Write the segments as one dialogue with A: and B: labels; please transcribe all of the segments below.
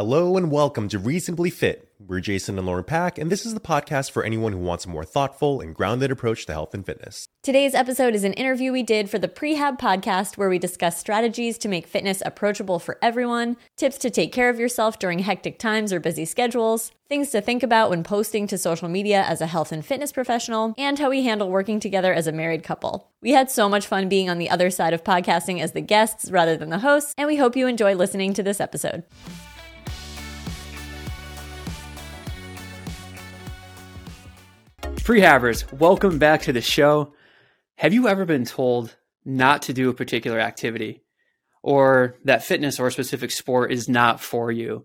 A: Hello and welcome to Reasonably Fit. We're Jason and Lauren Pak, and this is the podcast for anyone who wants a more thoughtful and grounded approach to health and fitness.
B: Today's episode is an interview we did for the Prehab podcast where we discuss strategies to make fitness approachable for everyone, tips to take care of yourself during hectic times or busy schedules, things to think about when posting to social media as a health and fitness professional, and how we handle working together as a married couple. We had so much fun being on the other side of podcasting as the guests rather than the hosts, and we hope you enjoy listening to this episode.
C: Prehabbers, welcome back to the show. Have you ever been told not to do a particular activity or that fitness or a specific sport is not for you?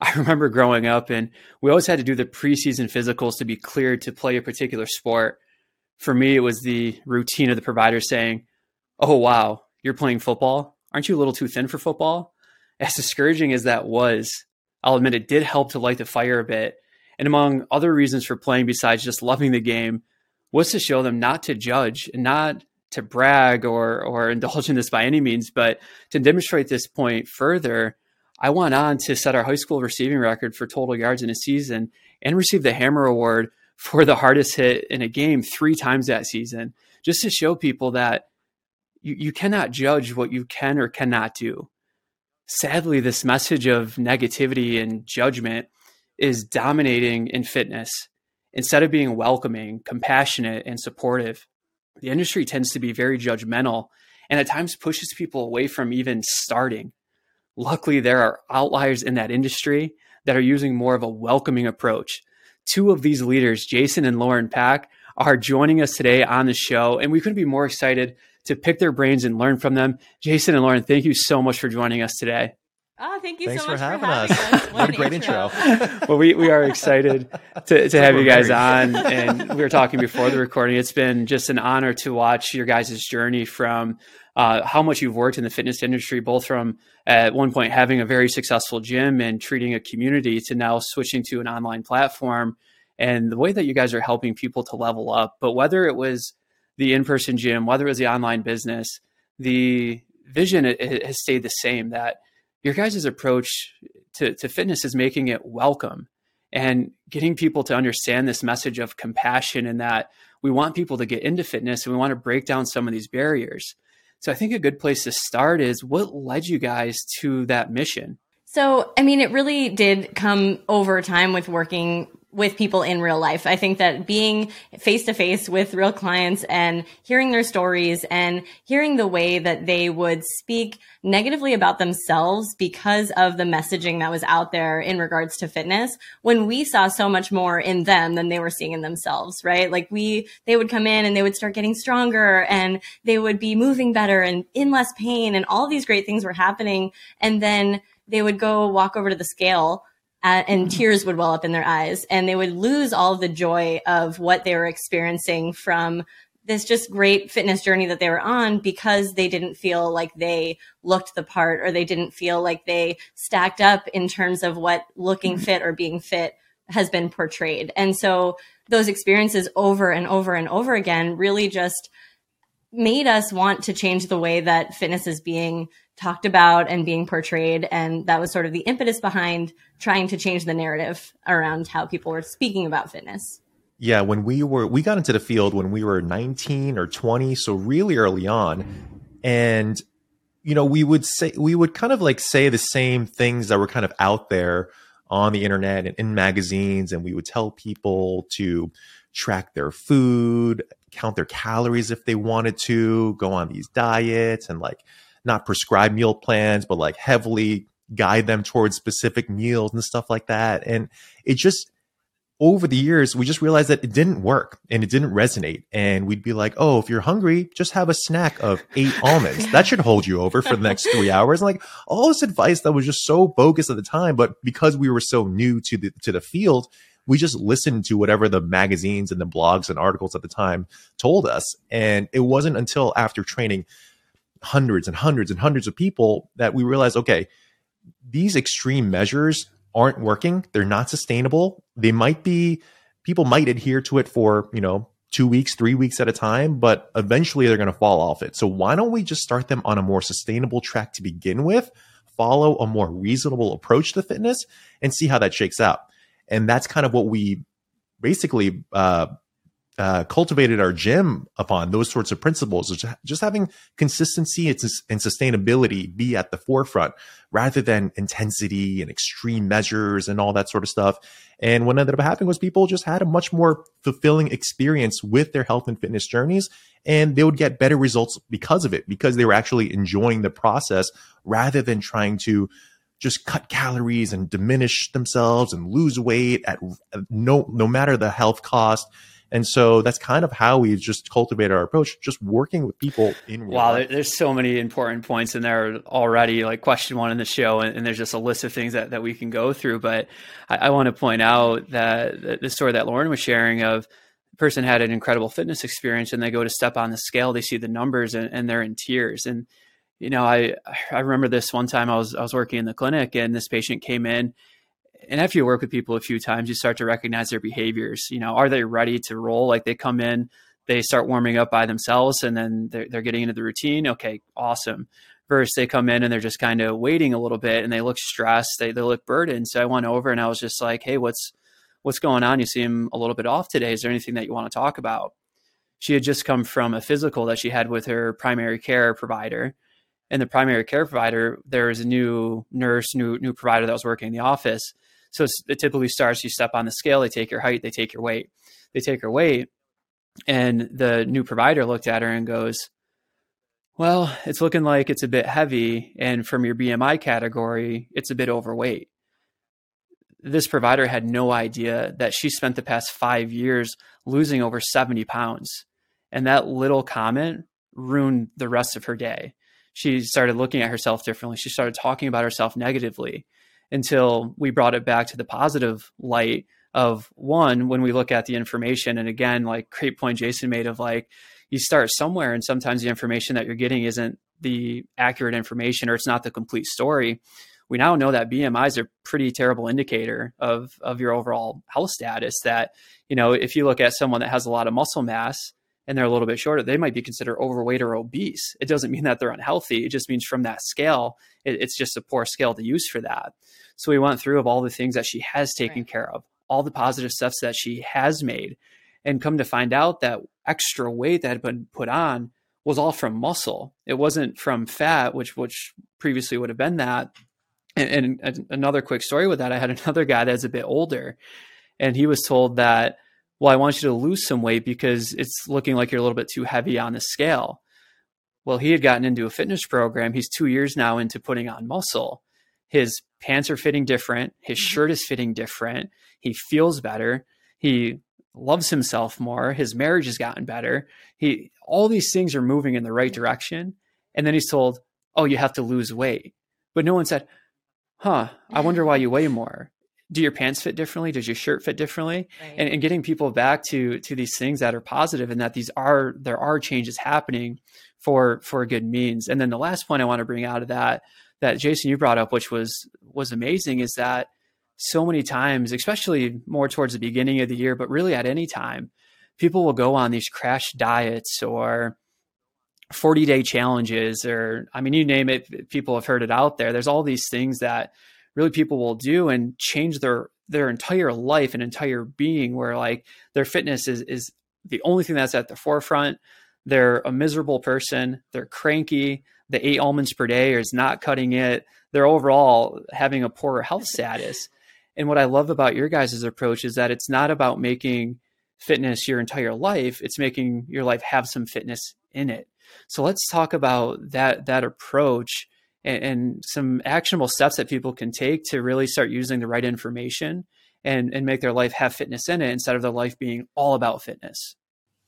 C: I remember growing up and we always had to do the preseason physicals to be cleared to play a particular sport. For me, it was the routine of the provider saying, Oh, wow, you're playing football? Aren't you a little too thin for football? As discouraging as that was, I'll admit it did help to light the fire a bit and among other reasons for playing besides just loving the game was to show them not to judge and not to brag or or indulge in this by any means, but to demonstrate this point further. I went on to set our high school receiving record for total yards in a season and received the Hammer Award for the hardest hit in a game three times that season, just to show people that you, you cannot judge what you can or cannot do. Sadly, this message of negativity and judgment is dominating in fitness instead of being welcoming, compassionate, and supportive. The industry tends to be very judgmental and at times pushes people away from even starting. Luckily, there are outliers in that industry that are using more of a welcoming approach. Two of these leaders, Jason and Lauren Pak, are joining us today on the show, and we couldn't be more excited to pick their brains and learn from them. Jason and Lauren, thank you so much for joining us today.
B: Oh, thank you
A: Thanks
B: so much
A: for having,
B: for
A: us.
B: us.
A: what a great intro.
C: well, we, we are excited to, to have you guys on. And we were talking before the recording. It's been just an honor to watch your guys' journey from uh, how much you've worked in the fitness industry, both from at one point having a very successful gym and treating a community to now switching to an online platform and the way that you guys are helping people to level up. But whether it was the in person gym, whether it was the online business, the vision it, it has stayed the same that your guys' approach to, to fitness is making it welcome and getting people to understand this message of compassion and that we want people to get into fitness and we want to break down some of these barriers. So I think a good place to start is what led you guys to that mission?
B: So, I mean, it really did come over time with working with people in real life. I think that being face to face with real clients and hearing their stories and hearing the way that they would speak negatively about themselves because of the messaging that was out there in regards to fitness when we saw so much more in them than they were seeing in themselves, right? Like we, they would come in and they would start getting stronger and they would be moving better and in less pain and all these great things were happening. And then they would go walk over to the scale uh, and tears would well up in their eyes. And they would lose all the joy of what they were experiencing from this just great fitness journey that they were on because they didn't feel like they looked the part or they didn't feel like they stacked up in terms of what looking fit or being fit has been portrayed. And so those experiences over and over and over again really just made us want to change the way that fitness is being talked about and being portrayed. And that was sort of the impetus behind trying to change the narrative around how people were speaking about fitness.
A: Yeah, when we were we got into the field when we were 19 or 20, so really early on. And you know, we would say we would kind of like say the same things that were kind of out there on the internet and in magazines and we would tell people to track their food, count their calories if they wanted to, go on these diets and like not prescribe meal plans but like heavily guide them towards specific meals and stuff like that. And it just over the years, we just realized that it didn't work and it didn't resonate. And we'd be like, oh, if you're hungry, just have a snack of eight almonds. That should hold you over for the next three hours. And like all this advice that was just so bogus at the time, but because we were so new to the to the field, we just listened to whatever the magazines and the blogs and articles at the time told us. And it wasn't until after training hundreds and hundreds and hundreds of people that we realized, okay, these extreme measures aren't working. They're not sustainable. They might be, people might adhere to it for, you know, two weeks, three weeks at a time, but eventually they're going to fall off it. So why don't we just start them on a more sustainable track to begin with? follow a more reasonable approach to fitness and see how that shakes out. And that's kind of what we basically uh, uh, cultivated our gym upon those sorts of principles, just having consistency and sustainability be at the forefront rather than intensity and extreme measures and all that sort of stuff. And what ended up happening was people just had a much more fulfilling experience with their health and fitness journeys, and they would get better results because of it, because they were actually enjoying the process rather than trying to just cut calories and diminish themselves and lose weight at uh, no no matter the health cost and so that's kind of how we just cultivate our approach, just working with people in
C: Wow, life. there's so many important points in there already, like question one in the show, and, and there's just a list of things that, that we can go through. But I, I want to point out that the story that Lauren was sharing of person had an incredible fitness experience and they go to step on the scale, they see the numbers and, and they're in tears. And you know, I I remember this one time I was I was working in the clinic and this patient came in and after you work with people a few times, you start to recognize their behaviors. You know, are they ready to roll? Like they come in, they start warming up by themselves, and then they're, they're getting into the routine. Okay, awesome. Versus they come in and they're just kind of waiting a little bit, and they look stressed. They they look burdened. So I went over and I was just like, hey, what's what's going on? You seem a little bit off today. Is there anything that you want to talk about? She had just come from a physical that she had with her primary care provider. And the primary care provider, there was a new nurse, new new provider that was working in the office so it typically starts, you step on the scale, they take your height, they take your weight, they take your weight. And the new provider looked at her and goes, well, it's looking like it's a bit heavy. And from your BMI category, it's a bit overweight. This provider had no idea that she spent the past five years losing over 70 pounds. And that little comment ruined the rest of her day. She started looking at herself differently. She started talking about herself negatively until we brought it back to the positive light of one when we look at the information and again like great point jason made of like you start somewhere and sometimes the information that you're getting isn't the accurate information or it's not the complete story we now know that bmi is a pretty terrible indicator of of your overall health status that you know if you look at someone that has a lot of muscle mass and they're a little bit shorter, they might be considered overweight or obese. It doesn't mean that they're unhealthy. It just means from that scale, it, it's just a poor scale to use for that. So we went through of all the things that she has taken right. care of, all the positive steps that she has made, and come to find out that extra weight that had been put on was all from muscle. It wasn't from fat, which which previously would have been that. And, and another quick story with that, I had another guy that's a bit older, and he was told that well, I want you to lose some weight because it's looking like you're a little bit too heavy on the scale. Well, he had gotten into a fitness program. He's two years now into putting on muscle. His pants are fitting different. His mm-hmm. shirt is fitting different. He feels better. He loves himself more. His marriage has gotten better. He, all these things are moving in the right direction. And then he's told, Oh, you have to lose weight. But no one said, Huh, I wonder why you weigh more do your pants fit differently? Does your shirt fit differently? Right. and, and, getting people back to to these things that are positive and that these are there are changes happening for for good means. And then the last point i want to bring out of that that jason you brought up which was was amazing is that so many times especially more towards the beginning of the year but really at any time people will go on these crash diets or 40 day challenges or i mean you name it people have heard it out there. There's all these things that really people will do and change their their entire life and entire being where like their fitness is is the only thing that's at the forefront. They're a miserable person. They're cranky. The eight almonds per day is not cutting it. They're overall having a poorer health status. And what i love about your guys' approach is that it's not about making fitness your entire life. It's making your life have some fitness in it. So let's talk about that that approach and, and some actionable steps that people can take to really start using the right information and, and make their life have fitness in it instead of their life being all about fitness.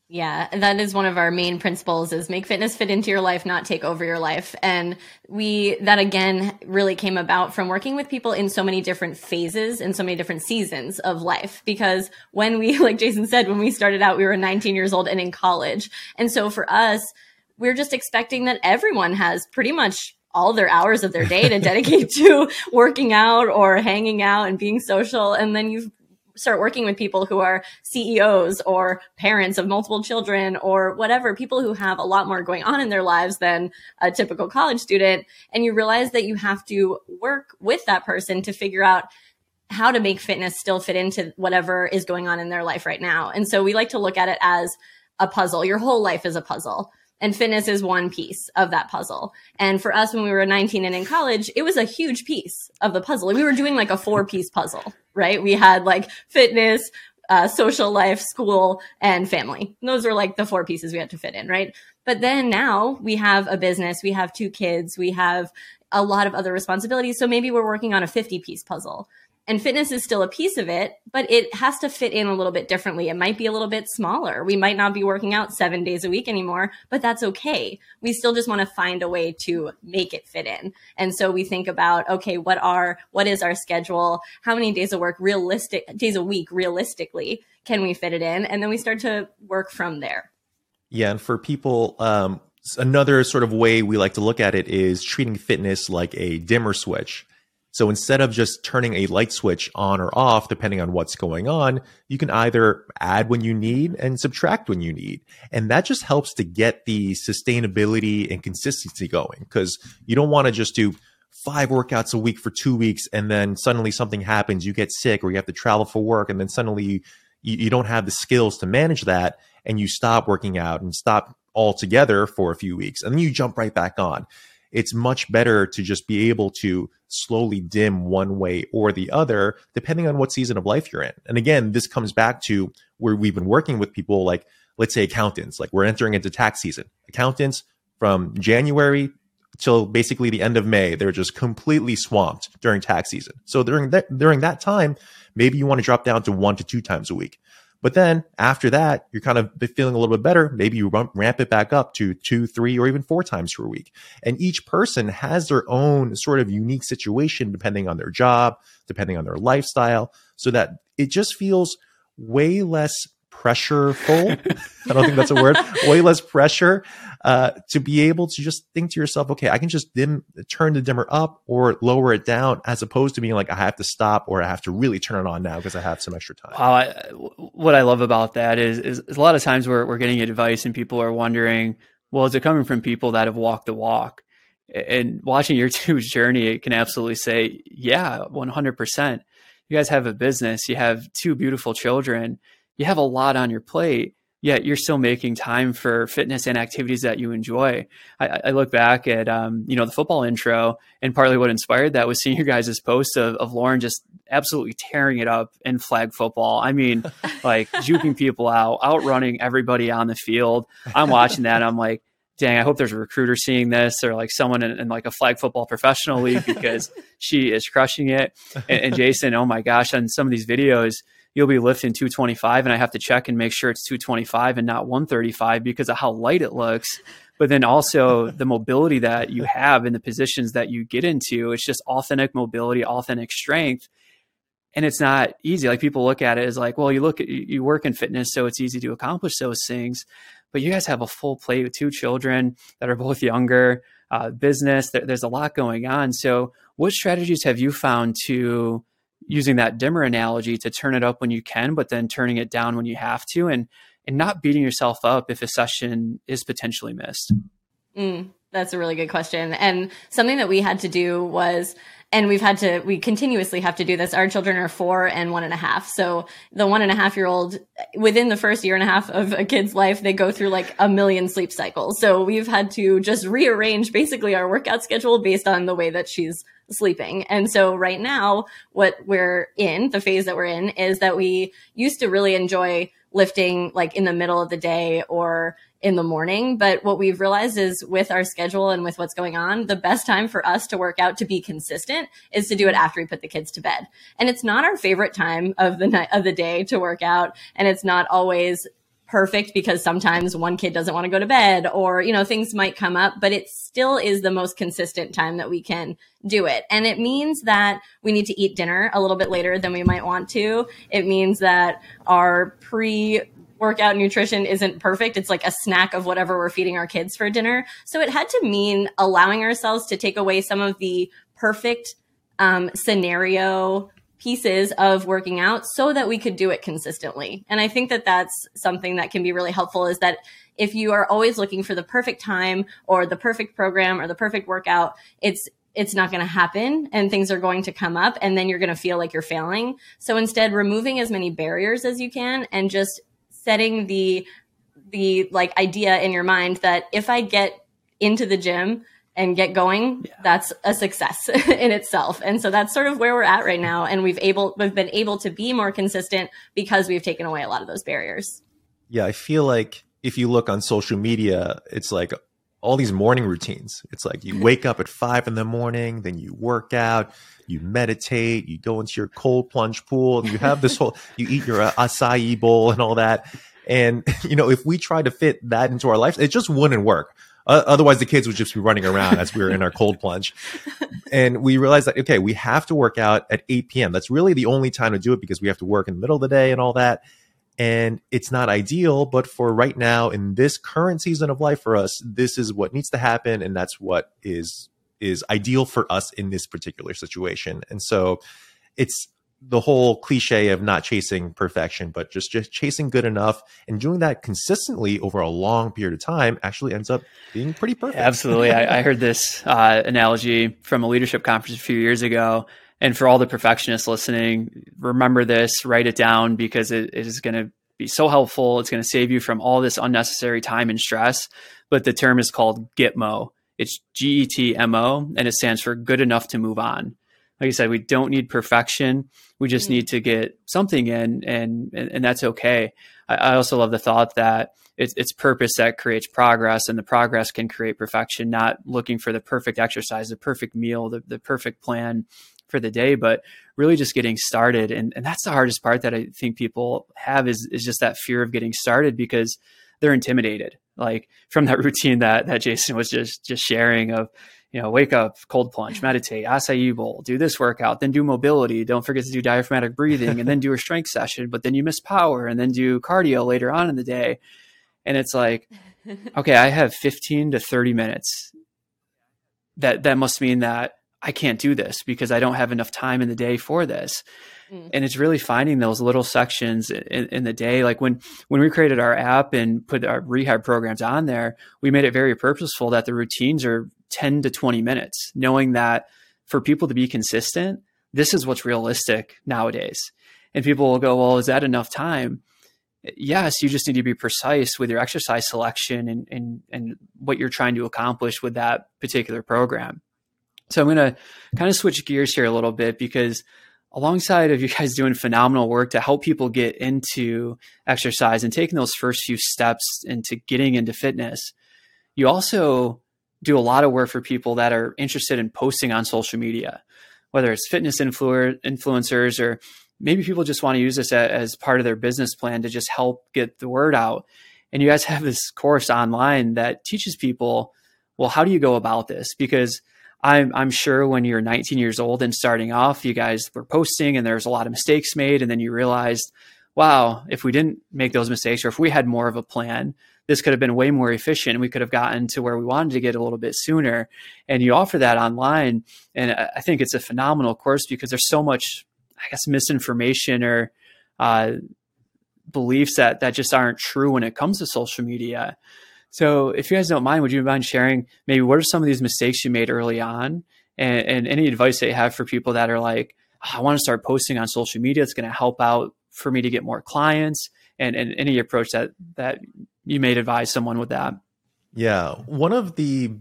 B: Yeah, that is one of our main principles is make fitness fit into your life, not take over your life. And we, that again really came about from working with people in so many different phases and so many different seasons of life. Because when we, like Jason said, when we started out, we were 19 years old and in college. And so for us, we're just expecting that everyone has pretty much all their hours of their day to dedicate to working out or hanging out and being social. And then you start working with people who are CEOs or parents of multiple children or whatever, people who have a lot more going on in their lives than a typical college student. And you realize that you have to work with that person to figure out how to make fitness still fit into whatever is going on in their life right now. And so we like to look at it as a puzzle. Your whole life is a puzzle. And fitness is one piece of that puzzle. And for us, when we were 19 and in college, it was a huge piece of the puzzle. We were doing like a four piece puzzle, right? We had like fitness, uh, social life, school, and family. And those were like the four pieces we had to fit in, right? But then now we have a business, we have two kids, we have a lot of other responsibilities. So maybe we're working on a 50 piece puzzle and fitness is still a piece of it, but it has to fit in a little bit differently. It might be a little bit smaller. We might not be working out seven days a week anymore, but that's okay. We still just want to find a way to make it fit in. And so we think about, okay, what are, what is our schedule? How many days of work realistic, days a week realistically can we fit it in? And then we start to work from there.
A: Yeah. And for people, um, another sort of way we like to look at it is treating fitness like a dimmer switch so instead of just turning a light switch on or off, depending on what's going on, you can either add when you need and subtract when you need. And that just helps to get the sustainability and consistency going because you don't want to just do five workouts a week for two weeks and then suddenly something happens, you get sick or you have to travel for work and then suddenly you, you don't have the skills to manage that and you stop working out and stop altogether for a few weeks and then you jump right back on it's much better to just be able to slowly dim one way or the other, depending on what season of life you're in. And again, this comes back to where we've been working with people like, let's say accountants, like we're entering into tax season. Accountants from January till basically the end of May, they're just completely swamped during tax season. So during that during that time, maybe you want to drop down to one to two times a week. But then after that, you're kind of feeling a little bit better. Maybe you ramp it back up to two, three, or even four times per week. And each person has their own sort of unique situation depending on their job, depending on their lifestyle, so that it just feels way less pressureful. I don't think that's a word. Way less pressure uh, to be able to just think to yourself, okay, I can just dim, turn the dimmer up or lower it down, as opposed to being like I have to stop or I have to really turn it on now because I have some extra time.
C: Wow, I, what I love about that is, is, is a lot of times we're we're getting advice and people are wondering, well, is it coming from people that have walked the walk? And watching your two's journey, it can absolutely say, yeah, one hundred percent. You guys have a business, you have two beautiful children you have a lot on your plate yet you're still making time for fitness and activities that you enjoy. I, I look back at um, you know the football intro, and partly what inspired that was seeing your guys' post of, of Lauren just absolutely tearing it up in flag football. I mean, like juking people out, outrunning everybody on the field. I'm watching that. I'm like, dang, I hope there's a recruiter seeing this or like someone in, in like a flag football professional league because she is crushing it. And, and Jason, oh my gosh, on some of these videos you'll be lifting 225 and I have to check and make sure it's 225 and not 135 because of how light it looks. But then also the mobility that you have in the positions that you get into, it's just authentic mobility, authentic strength. And it's not easy. Like people look at it as like, well, you look at you work in fitness, so it's easy to accomplish those things. But you guys have a full plate with two children that are both younger, uh, business. There, there's a lot going on. So, what strategies have you found to using that dimmer analogy to turn it up when you can, but then turning it down when you have to, and and not beating yourself up if a session is potentially missed.
B: Mm, that's a really good question, and something that we had to do was. And we've had to, we continuously have to do this. Our children are four and one and a half. So the one and a half year old, within the first year and a half of a kid's life, they go through like a million sleep cycles. So we've had to just rearrange basically our workout schedule based on the way that she's sleeping. And so right now, what we're in, the phase that we're in is that we used to really enjoy lifting like in the middle of the day or in the morning. But what we've realized is with our schedule and with what's going on, the best time for us to work out to be consistent is to do it after we put the kids to bed. And it's not our favorite time of the night of the day to work out. And it's not always perfect because sometimes one kid doesn't want to go to bed or, you know, things might come up, but it still is the most consistent time that we can do it. And it means that we need to eat dinner a little bit later than we might want to. It means that our pre workout nutrition isn't perfect. It's like a snack of whatever we're feeding our kids for dinner. So it had to mean allowing ourselves to take away some of the perfect um, scenario pieces of working out so that we could do it consistently. And I think that that's something that can be really helpful is that if you are always looking for the perfect time or the perfect program or the perfect workout, it's it's not going to happen and things are going to come up and then you're going to feel like you're failing. So instead removing as many barriers as you can and just setting the the like idea in your mind that if I get into the gym and get going, yeah. that's a success in itself. And so that's sort of where we're at right now. And we've able, we've been able to be more consistent because we've taken away a lot of those barriers.
A: Yeah. I feel like if you look on social media, it's like all these morning routines. It's like you wake up at five in the morning, then you work out, you meditate, you go into your cold plunge pool, and you have this whole, you eat your uh, acai bowl and all that. And, you know, if we try to fit that into our lives, it just wouldn't work. Otherwise, the kids would just be running around as we were in our cold plunge. And we realized that, okay, we have to work out at 8 p.m. That's really the only time to do it because we have to work in the middle of the day and all that. And it's not ideal, but for right now, in this current season of life for us, this is what needs to happen. And that's what is is ideal for us in this particular situation. And so it's the whole cliche of not chasing perfection, but just just chasing good enough and doing that consistently over a long period of time actually ends up being pretty perfect.
C: Absolutely, I, I, heard this uh, analogy from a leadership conference a few years ago. And for all the perfectionists listening, remember this, write it down because it, it is going to be so helpful. It's going to save you from all this unnecessary time and stress. But the term is called GETMO. It's G E T M O, and it stands for good enough to move on like I said, we don't need perfection. We just mm-hmm. need to get something in, and and, and that's okay. I, I, also love the thought that it's, it's purpose that creates progress, and the progress can create perfection. Not looking for the perfect exercise, the perfect meal, the, the perfect plan for the day, but really just getting started. And and that's the hardest part that I think people have is is just that fear of getting started because they're intimidated. Like from that routine that that Jason was just just sharing of you know, wake up, cold plunge, meditate, acai bowl, do this workout, then do mobility. Don't forget to do diaphragmatic breathing and then do a strength session, but then you miss power and then do cardio later on in the day. And it's like, okay, I have 15 to 30 minutes. That that must mean that I can't do this because I don't have enough time in the day for this. Mm. And it's really finding those little sections in, in, the day. Like when when we created our app and put our rehab programs on there, we made it very purposeful that the routines are 10 to 20 minutes, knowing that for people to be consistent, this is what's realistic nowadays. And people will go, well, is that enough time? Yes, you just need to be precise with your exercise selection and, and, and what you're trying to accomplish with that particular program. So I'm going to kind of switch gears here a little bit because alongside of you guys doing phenomenal work to help people get into exercise and taking those first few steps into getting into fitness, you also do a lot of work for people that are interested in posting on social media, whether it's fitness influ- influencers or maybe people just want to use this as part of their business plan to just help get the word out. And you guys have this course online that teaches people, well, how do you go about this? Because I'm, I'm sure when you're 19 years old and starting off, you guys were posting and there's a lot of mistakes made. And then you realized, wow, if we didn't make those mistakes or if we had more of a plan, this could have been way more efficient. We could have gotten to where we wanted to get a little bit sooner. And you offer that online. And I think it's a phenomenal course because there's so much, I guess, misinformation or uh, beliefs that, that just aren't true when it comes to social media. So if you guys don't mind, would you mind sharing maybe what are some of these mistakes you made early on and, and any advice that you have for people that are like, oh, I want to start posting on social media. It's going to help out for me to get more clients and, and any approach that, that you may advise someone with that.
A: Yeah. One of the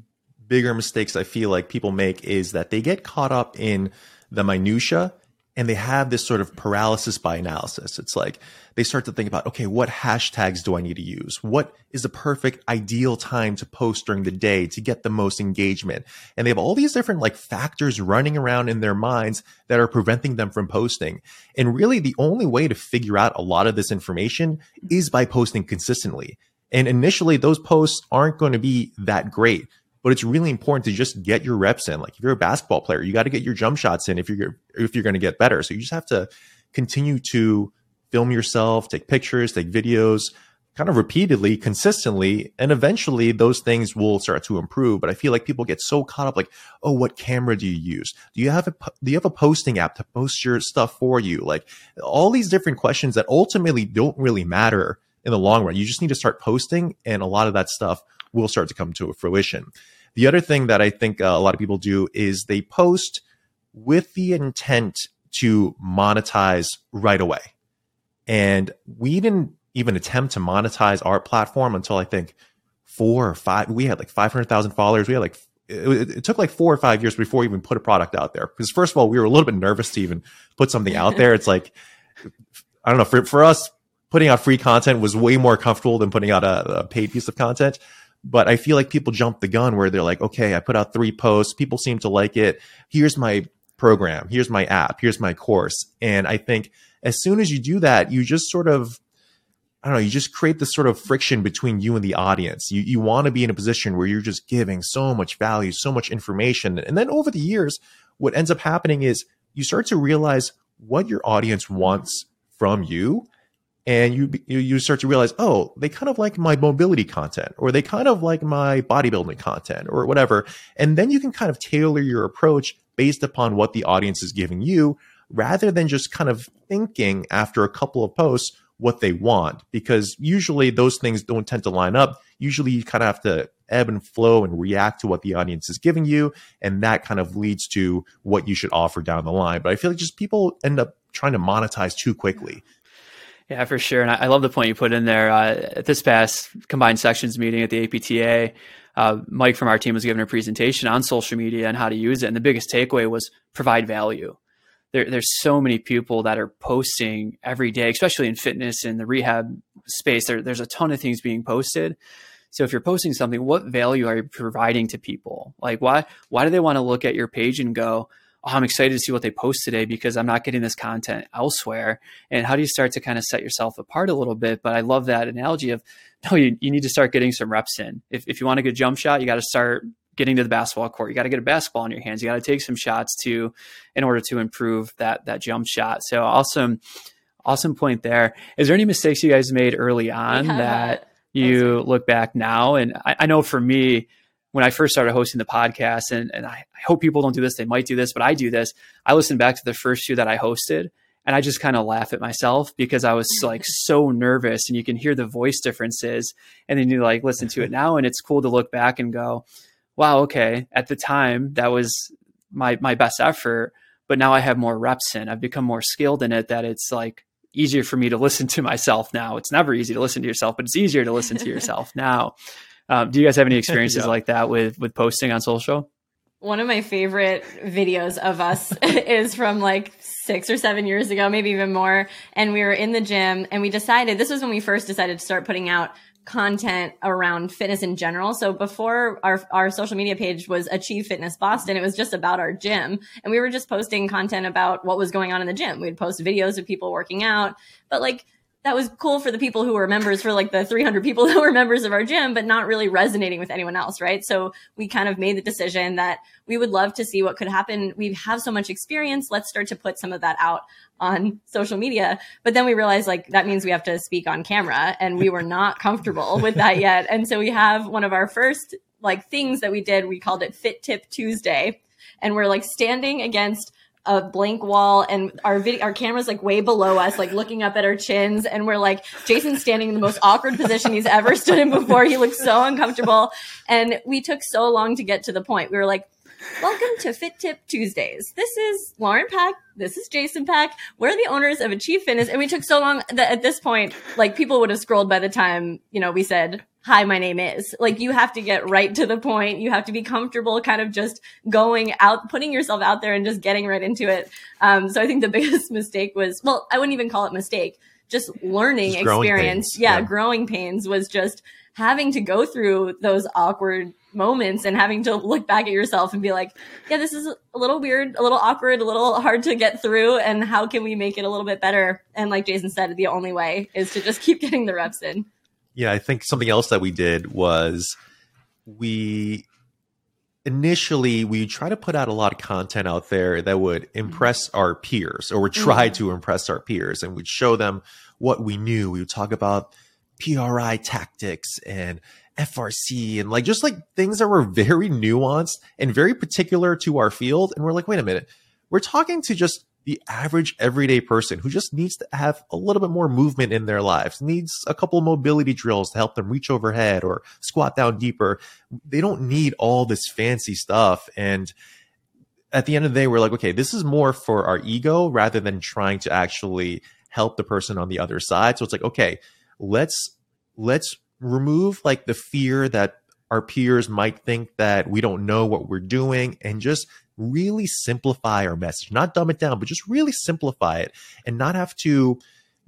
A: bigger mistakes I feel like people make is that they get caught up in the minutia and they have this sort of paralysis by analysis. It's like they start to think about, okay, what hashtags do I need to use? What is the perfect ideal time to post during the day to get the most engagement? And they have all these different like factors running around in their minds that are preventing them from posting. And really the only way to figure out a lot of this information is by posting consistently. And initially those posts aren't going to be that great but it's really important to just get your reps in. Like if you're a basketball player, you got to get your jump shots in if you're if you're going to get better. So you just have to continue to film yourself, take pictures, take videos, kind of repeatedly, consistently, and eventually those things will start to improve. But I feel like people get so caught up, like, oh, what camera do you use? Do you have a do you have a posting app to post your stuff for you? Like all these different questions that ultimately don't really matter in the long run. You just need to start posting, and a lot of that stuff will start to come to fruition. The other thing that I think uh, a lot of people do is they post with the intent to monetize right away. And we didn't even attempt to monetize our platform until I think four or five. We had like 500,000 followers. We had like, it, it, took like four or five years before we even put a product out there. Because first of all, we were a little bit nervous to even put something out there. It's like, I don't know, for, for us, putting out free content was way more comfortable than putting out a, a paid piece of content. But I feel like people jump the gun where they're like, okay, I put out three posts. People seem to like it. Here's my program. Here's my app. Here's my course. And I think as soon as you do that, you just sort of I don't know, you just create this sort of friction between you and the audience. You you want to be in a position where you're just giving so much value, so much information. And then over the years, what ends up happening is you start to realize what your audience wants from you and you you start to realize, oh, they kind of like my mobility content, or they kind of like my bodybuilding content, or whatever. And then you can kind of tailor your approach based upon what the audience is giving you, rather than just kind of thinking after a couple of posts what they want, because usually those things don't tend to line up. Usually, you kind of have to ebb and flow and react to what the audience is giving you, and that kind of leads to what you should offer down the line. But I feel like just people end up trying to monetize too quickly
C: yeah, for sure. And I, love the point you put in there. Uh, at this past combined sections meeting at the APTA, uh, Mike from our team was giving a presentation on social media and how to use it. And the biggest takeaway was provide value. There, there's so many people that are posting every day, especially in fitness and the rehab space. There, there's a ton of things being posted. So if you're posting something, what value are you providing to people? Like why why do they want to look at your page and go, oh, I'm excited to see what they post today because I'm not getting this content elsewhere. And how do you start to kind of set yourself apart a little bit? But I love that analogy of no, you, you need to start getting some reps in. If, if you want a good jump shot, you got to start getting to the basketball court. You got to get a basketball in your hands. You got to take some shots to in order to improve that that jump shot. So awesome, awesome point there. Is there any mistakes you guys made early on yeah. that you look back now? And I, I know for me, when I first started hosting the podcast, and, and I, I, hope people don't do this, they might do this, but I do this. I listen back to the first few that I hosted and I just kind of laugh at myself because I was like so nervous and you can hear the voice differences. And then you like listen to it now and it's cool to look back and go, wow, okay, at the time that was my, my best effort, but now I have more reps in. I've become more skilled in it that it's like easier for me to listen to myself now. It's never easy to listen to yourself, but it's easier to listen to yourself now. Um, do you guys have any experiences yeah. like that with with posting on social?
B: One of my favorite videos of us is from like six or seven years ago, maybe even more. And we were in the gym and we decided this was when we first decided to start putting out content around fitness in general. So before our, our social media page was Achieve Fitness Boston, it was just about our gym. And we were just posting content about what was going on in the gym. We'd post videos of people working out, but like that was cool for the people who were members for like the 300 people that were members of our gym, but not really resonating with anyone else, right? So we kind of made the decision that we would love to see what could happen. We have so much experience. Let's start to put some of that out on social media. But then we realized like that means we have to speak on camera and we were not comfortable with that yet. And so we have one of our first like things that we did, we called it Fit Tip Tuesday. And we're like standing against a blank wall and our video, our camera's like way below us, like looking up at our chins. And we're like, Jason's standing in the most awkward position he's ever stood in before. He looks so uncomfortable. And we took so long to get to the point. We were like, Welcome to Fit Tip Tuesdays. This is Lauren Pak. This is Jason Pak. We're the owners of Achieve Fitness. And we took so long that at this point, like people would have scrolled by the time, you know, we said hi, my name is. Like you have to get right to the point. You have to be comfortable kind of just going out, putting yourself out there and just getting right into it. Um, so I think the biggest mistake was, well, I wouldn't even call it mistake, just learning just experience. Yeah, yeah, growing pains was just having to go through those awkward moments and having to look back at yourself and be like, yeah, this is a little weird, a little awkward, a little hard to get through. And how can we make it a little bit better? And like Jason said, the only way is to just keep getting the reps in.
A: Yeah, I think something else that we did was we initially we try to put out a lot of content out there that would impress our peers or would try mm-hmm. to impress our peers and we'd show them what we knew. We would talk about PRI tactics and FRC and like just like things that were very nuanced and very particular to our field. And we're like, wait a minute, we're talking to just the average everyday person who just needs to have a little bit more movement in their lives, needs a couple mobility drills to help them reach overhead or squat down deeper. They don't need all this fancy stuff. And at the end of the day, we're like, okay, this is more for our ego rather than trying to actually help the person on the other side. So it's like, okay, let's let's remove like the fear that our peers might think that we don't know what we're doing and just really simplify our message, not dumb it down, but just really simplify it and not have to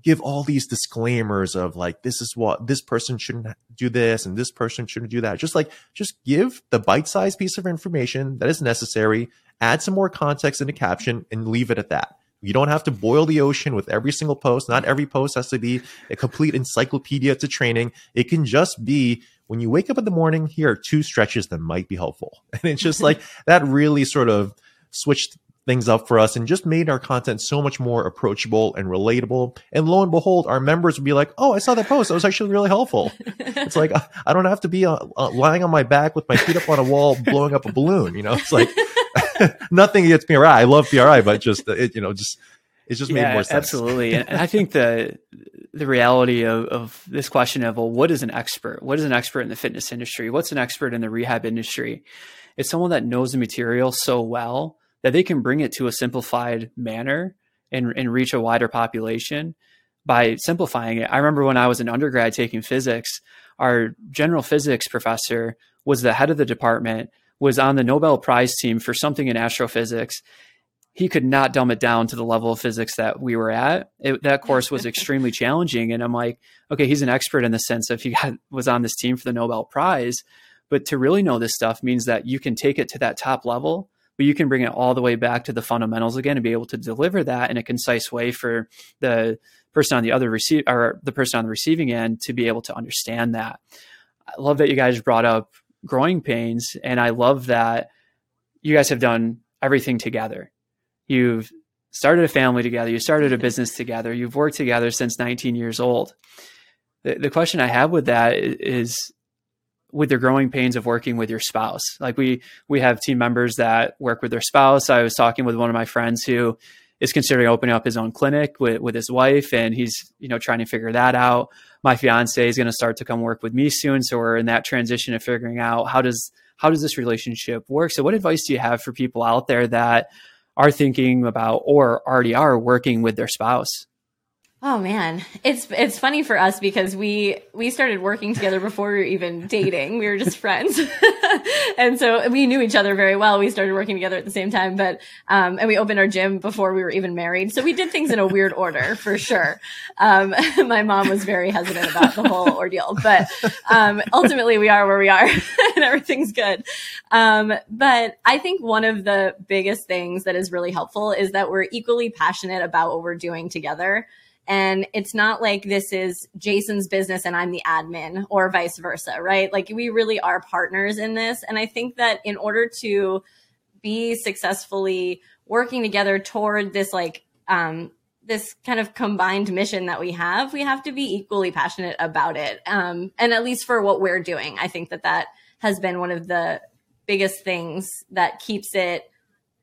A: give all these disclaimers of like, this is what this person shouldn't do this and this person shouldn't do that. Just like, just give the bite sized piece of information that is necessary, add some more context in the caption and leave it at that. You don't have to boil the ocean with every single post. Not every post has to be a complete encyclopedia to training. It can just be when you wake up in the morning, here are two stretches that might be helpful. And it's just like that really sort of switched things up for us and just made our content so much more approachable and relatable. And lo and behold, our members would be like, "Oh, I saw that post. That was actually really helpful." it's like I don't have to be uh, uh, lying on my back with my feet up on a wall, blowing up a balloon. You know, it's like nothing against PRI. I love PRI, but just it, you know, just it just yeah, made more sense.
C: Absolutely, and I think the the reality of, of this question of well, what is an expert? What is an expert in the fitness industry? What's an expert in the rehab industry? It's someone that knows the material so well that they can bring it to a simplified manner and, and reach a wider population by simplifying it. I remember when I was an undergrad taking physics, our general physics professor was the head of the department, was on the Nobel Prize team for something in astrophysics. He could not dumb it down to the level of physics that we were at. It, that course was extremely challenging. And I'm like, okay, he's an expert in the sense of he got, was on this team for the Nobel Prize. But to really know this stuff means that you can take it to that top level but you can bring it all the way back to the fundamentals again and be able to deliver that in a concise way for the person on the other receive or the person on the receiving end to be able to understand that. I love that you guys brought up growing pains, and I love that you guys have done everything together. You've started a family together, you started a business together, you've worked together since 19 years old. The, the question I have with that is with the growing pains of working with your spouse. Like we we have team members that work with their spouse. I was talking with one of my friends who is considering opening up his own clinic with, with his wife and he's you know trying to figure that out my fiance is going to start to come work with me soon so we're in that transition of figuring out how does how does this relationship work? So what advice do you have for people out there that are thinking about or already are working with their spouse
B: Oh man, it's it's funny for us because we we started working together before we were even dating. We were just friends, and so we knew each other very well. We started working together at the same time, but um, and we opened our gym before we were even married. So we did things in a weird order for sure. Um, my mom was very hesitant about the whole ordeal, but um, ultimately we are where we are, and everything's good. Um, but I think one of the biggest things that is really helpful is that we're equally passionate about what we're doing together. And it's not like this is Jason's business and I'm the admin or vice versa, right? Like we really are partners in this. And I think that in order to be successfully working together toward this, like, um, this kind of combined mission that we have, we have to be equally passionate about it. Um, and at least for what we're doing, I think that that has been one of the biggest things that keeps it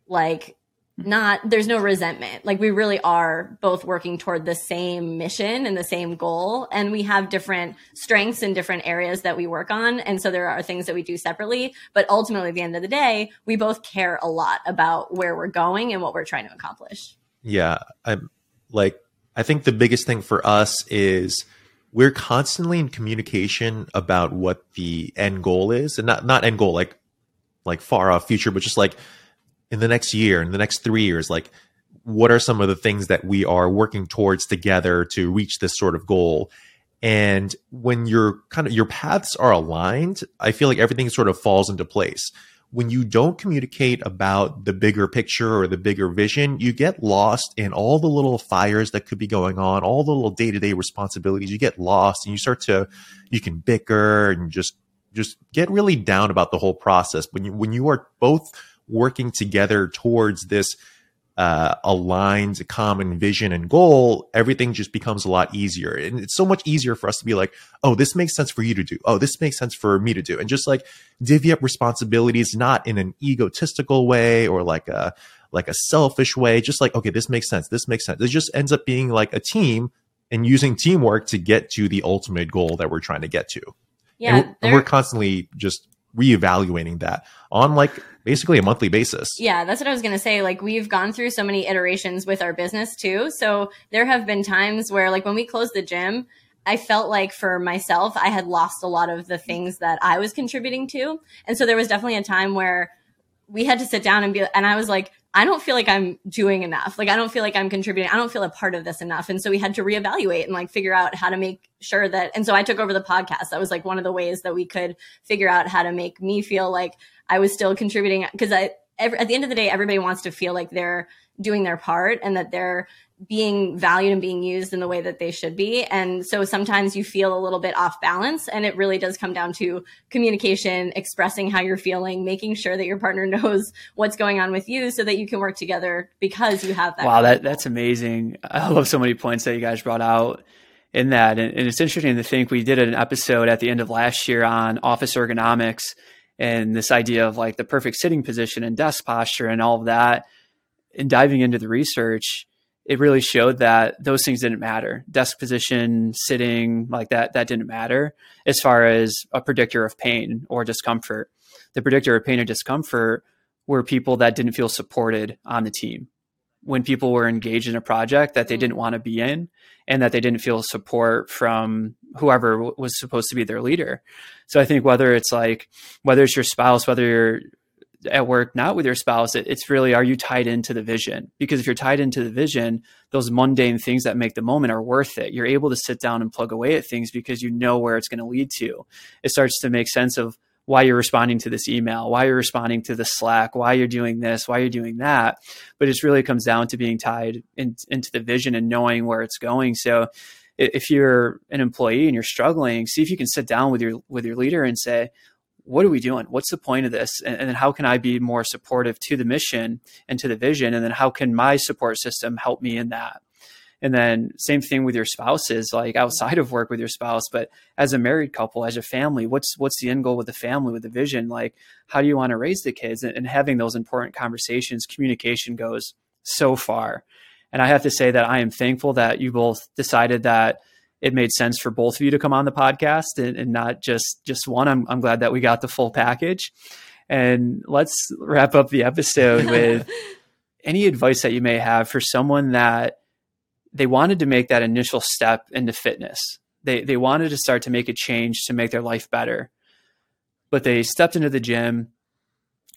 B: like Mm-hmm. not there's no resentment. Like we really are both working toward the same mission and the same goal and we have different strengths in different areas that we work on and so there are things that we do separately but ultimately at the end of the day we both care a lot about where we're going and what we're trying to accomplish.
A: Yeah i'm like i think the biggest thing for us is we're constantly in communication about what the end goal is and not not end goal like like far off future but just like in the next year, in the next three years, like what are some of the things that we are working towards together to reach this sort of goal? And when your kind of your paths are aligned, I feel like everything sort of falls into place. When you don't communicate about the bigger picture or the bigger vision, you get lost in all the little fires that could be going on, all the little day to day responsibilities. You get lost and you start to, you can bicker and just, just get really down about the whole process. When you, when you are both working together towards this uh, aligned common vision and goal, everything just becomes a lot easier. And it's so much easier for us to be like, oh, this makes sense for you to do. Oh, this makes sense for me to do. And just like divvy up responsibilities, not in an egotistical way or like a, like a selfish way, just like, okay, this makes sense. This makes sense. It just ends up being like a team and using teamwork to get to the ultimate goal that we're trying to get to.
B: Yeah.
A: And we're, and we're constantly just reevaluating that on like basically a monthly basis.
B: Yeah, that's what I was going to say. Like we've gone through so many iterations with our business too. So there have been times where like when we closed the gym, I felt like for myself, I had lost a lot of the things that I was contributing to. And so there was definitely a time where we had to sit down and be, and I was like, I don't feel like I'm doing enough. Like I don't feel like I'm contributing. I don't feel a part of this enough. And so we had to reevaluate and like figure out how to make sure that and so I took over the podcast. That was like one of the ways that we could figure out how to make me feel like I was still contributing because I every, at the end of the day everybody wants to feel like they're doing their part and that they're being valued and being used in the way that they should be. And so sometimes you feel a little bit off balance and it really does come down to communication, expressing how you're feeling, making sure that your partner knows what's going on with you so that you can work together because you have that.
C: Wow, that, that's amazing. I love so many points that you guys brought out in that. And, and it's interesting to think we did an episode at the end of last year on office ergonomics and this idea of like the perfect sitting position and desk posture and all of that. And diving into the research, it really showed that those things didn't matter. Desk position, sitting, like that, that didn't matter as far as a predictor of pain or discomfort. The predictor of pain or discomfort were people that didn't feel supported on the team. When people were engaged in a project that they mm-hmm. didn't want to be in and that they didn't feel support from whoever was supposed to be their leader. So I think whether it's like, whether it's your spouse, whether you're at work, not with your spouse, it, it's really are you tied into the vision? Because if you're tied into the vision, those mundane things that make the moment are worth it. You're able to sit down and plug away at things because you know where it's going to lead to. It starts to make sense of why you're responding to this email, why you're responding to the Slack, why you're doing this, why you're doing that. But it really comes down to being tied in, into the vision and knowing where it's going. So if you're an employee and you're struggling, see if you can sit down with your with your leader and say, what are we doing? What's the point of this? And, and, then how can I be more supportive to the mission and to the vision? And then how can my support system help me in that? And then same thing with your spouses, like outside of work with your spouse, but as a married couple, as a family, what's what's the end goal with the family, with the vision? Like, how do you want to raise the kids? And, and having those important conversations, communication goes so far. And I have to say that I am thankful that you both decided that it made sense for both of you to come on the podcast and, and not just just one. I'm, I'm glad that we got the full package. And let's wrap up the episode with any advice that you may have for someone that they wanted to make that initial step into fitness. They they wanted to start to make a change to make their life better. But they stepped into the gym,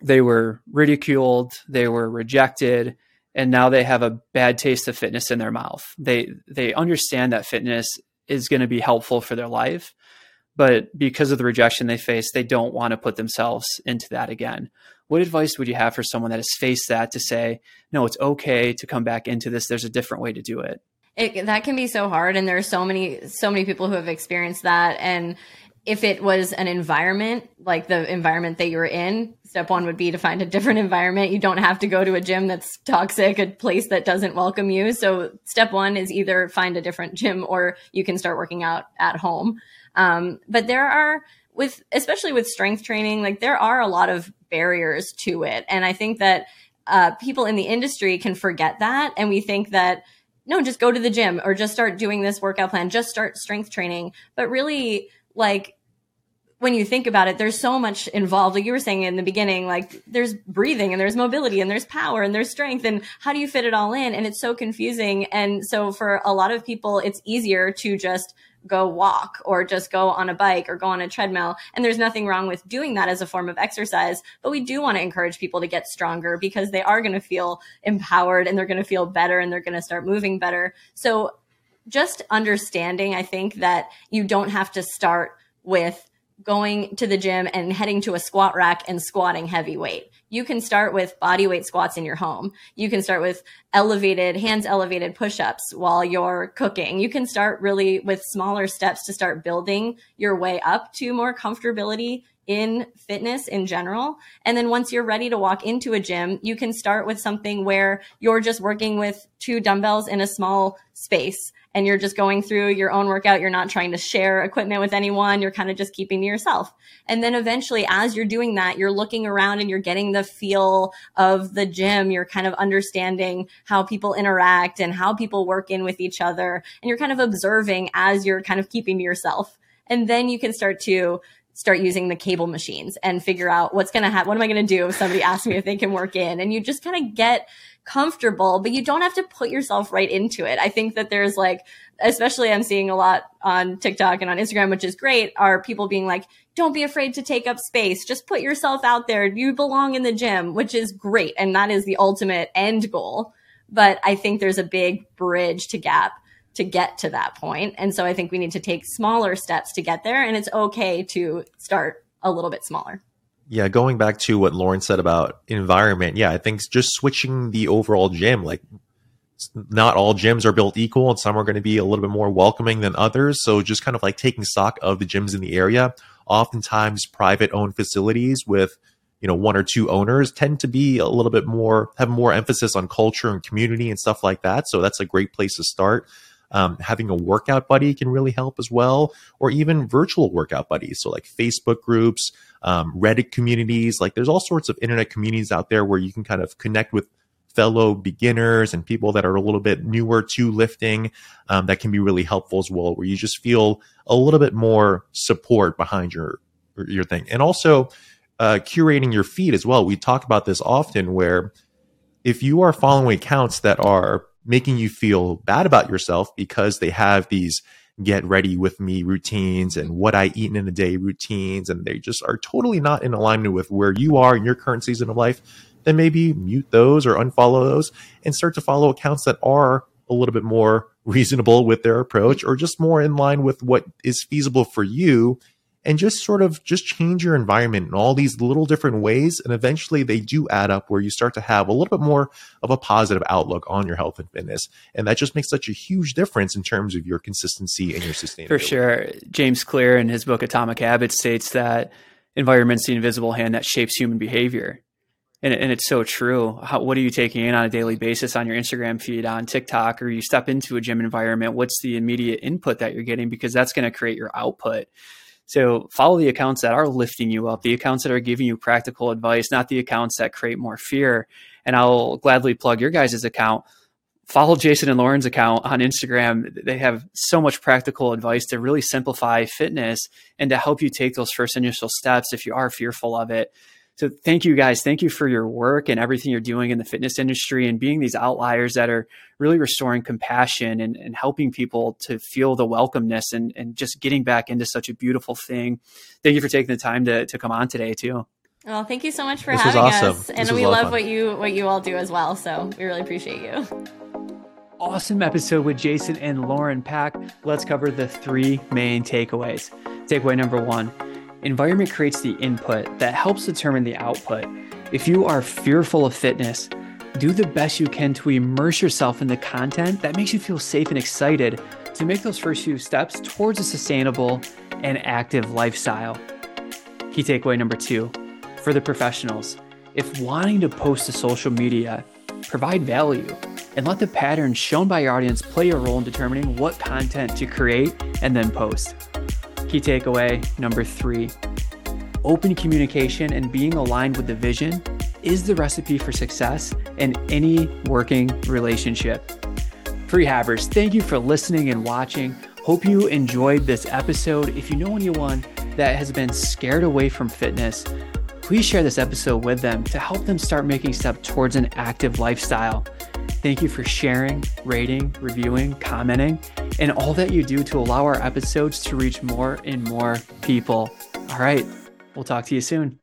C: they were ridiculed, they were rejected, and now they have a bad taste of fitness in their mouth. They they understand that fitness is going to be helpful for their life. But because of the rejection they face, they don't want to put themselves into that again. What advice would you have for someone that has faced that to say, no, it's okay to come back into this? There's a different way to do it.
B: It, that can be so hard and there are so many so many people who have experienced that and if it was an environment like the environment that you're in step one would be to find a different environment you don't have to go to a gym that's toxic a place that doesn't welcome you so step one is either find a different gym or you can start working out at home um, but there are with especially with strength training like there are a lot of barriers to it and i think that uh, people in the industry can forget that and we think that no just go to the gym or just start doing this workout plan just start strength training but really like when you think about it, there's so much involved. Like you were saying in the beginning, like there's breathing and there's mobility and there's power and there's strength and how do you fit it all in? And it's so confusing. And so for a lot of people, it's easier to just go walk or just go on a bike or go on a treadmill. And there's nothing wrong with doing that as a form of exercise. But we do want to encourage people to get stronger because they are going to feel empowered and they're going to feel better and they're going to start moving better. So just understanding, I think that you don't have to start with going to the gym and heading to a squat rack and squatting heavy weight. You can start with body weight squats in your home. You can start with elevated, hands elevated push ups while you're cooking. You can start really with smaller steps to start building your way up to more comfortability in fitness in general. And then once you're ready to walk into a gym, you can start with something where you're just working with two dumbbells in a small space and you're just going through your own workout. You're not trying to share equipment with anyone. You're kind of just keeping to yourself. And then eventually, as you're doing that, you're looking around and you're getting the feel of the gym. You're kind of understanding how people interact and how people work in with each other. And you're kind of observing as you're kind of keeping to yourself. And then you can start to start using the cable machines and figure out what's going to happen. What am I going to do if somebody asks me if they can work in? And you just kind of get comfortable, but you don't have to put yourself right into it. I think that there's like, especially I'm seeing a lot on TikTok and on Instagram, which is great, are people being like, don't be afraid to take up space. Just put yourself out there. You belong in the gym, which is great. And that is the ultimate end goal. But I think there's a big bridge to gap to get to that point. And so I think we need to take smaller steps to get there. And it's okay to start a little bit smaller.
A: Yeah, going back to what Lauren said about environment, yeah, I think just switching the overall gym, like not all gyms are built equal and some are going to be a little bit more welcoming than others. So just kind of like taking stock of the gyms in the area. Oftentimes private owned facilities with, you know, one or two owners tend to be a little bit more, have more emphasis on culture and community and stuff like that. So that's a great place to start. Um, having a workout buddy can really help as well, or even virtual workout buddies. So, like Facebook groups, um, Reddit communities, like there's all sorts of internet communities out there where you can kind of connect with fellow beginners and people that are a little bit newer to lifting um, that can be really helpful as well, where you just feel a little bit more support behind your your thing. And also, uh, curating your feed as well. We talk about this often where if you are following accounts that are making you feel bad about yourself because they have these get ready with me routines and what I eat in a day routines, and they just are totally not in alignment with where you are in your current season of life, then maybe mute those or unfollow those and start to follow accounts that are a little bit more reasonable with their approach or just more in line with what is feasible for you and just sort of just change your environment in all these little different ways and eventually they do add up where you start to have a little bit more of a positive outlook on your health and fitness and that just makes such a huge difference in terms of your consistency and your sustainability
C: for sure james clear in his book atomic habits states that environment's the invisible hand that shapes human behavior and, and it's so true. How, what are you taking in on a daily basis on your Instagram feed, on TikTok, or you step into a gym environment? What's the immediate input that you're getting? Because that's going to create your output. So follow the accounts that are lifting you up, the accounts that are giving you practical advice, not the accounts that create more fear. And I'll gladly plug your guys' account. Follow Jason and Lauren's account on Instagram. They have so much practical advice to really simplify fitness and to help you take those first initial steps if you are fearful of it. So thank you guys. Thank you for your work and everything you're doing in the fitness industry and being these outliers that are really restoring compassion and, and helping people to feel the welcomeness and, and just getting back into such a beautiful thing. Thank you for taking the time to, to come on today too.
B: Well, thank you so much for this having awesome. us. And we love what you what you all do as well. So we really appreciate you.
C: Awesome episode with Jason and Lauren Pak. Let's cover the three main takeaways. Takeaway number one Environment creates the input that helps determine the output. If you are fearful of fitness, do the best you can to immerse yourself in the content that makes you feel safe and excited to make those first few steps towards a sustainable and active lifestyle. Key takeaway number two for the professionals if wanting to post to social media, provide value and let the patterns shown by your audience play a role in determining what content to create and then post. Key takeaway number three open communication and being aligned with the vision is the recipe for success in any working relationship. Free Prehabbers, thank you for listening and watching. Hope you enjoyed this episode. If you know anyone that has been scared away from fitness, please share this episode with them to help them start making steps towards an active lifestyle. Thank you for sharing, rating, reviewing, commenting, and all that you do to allow our episodes to reach more and more people. All right, we'll talk to you soon.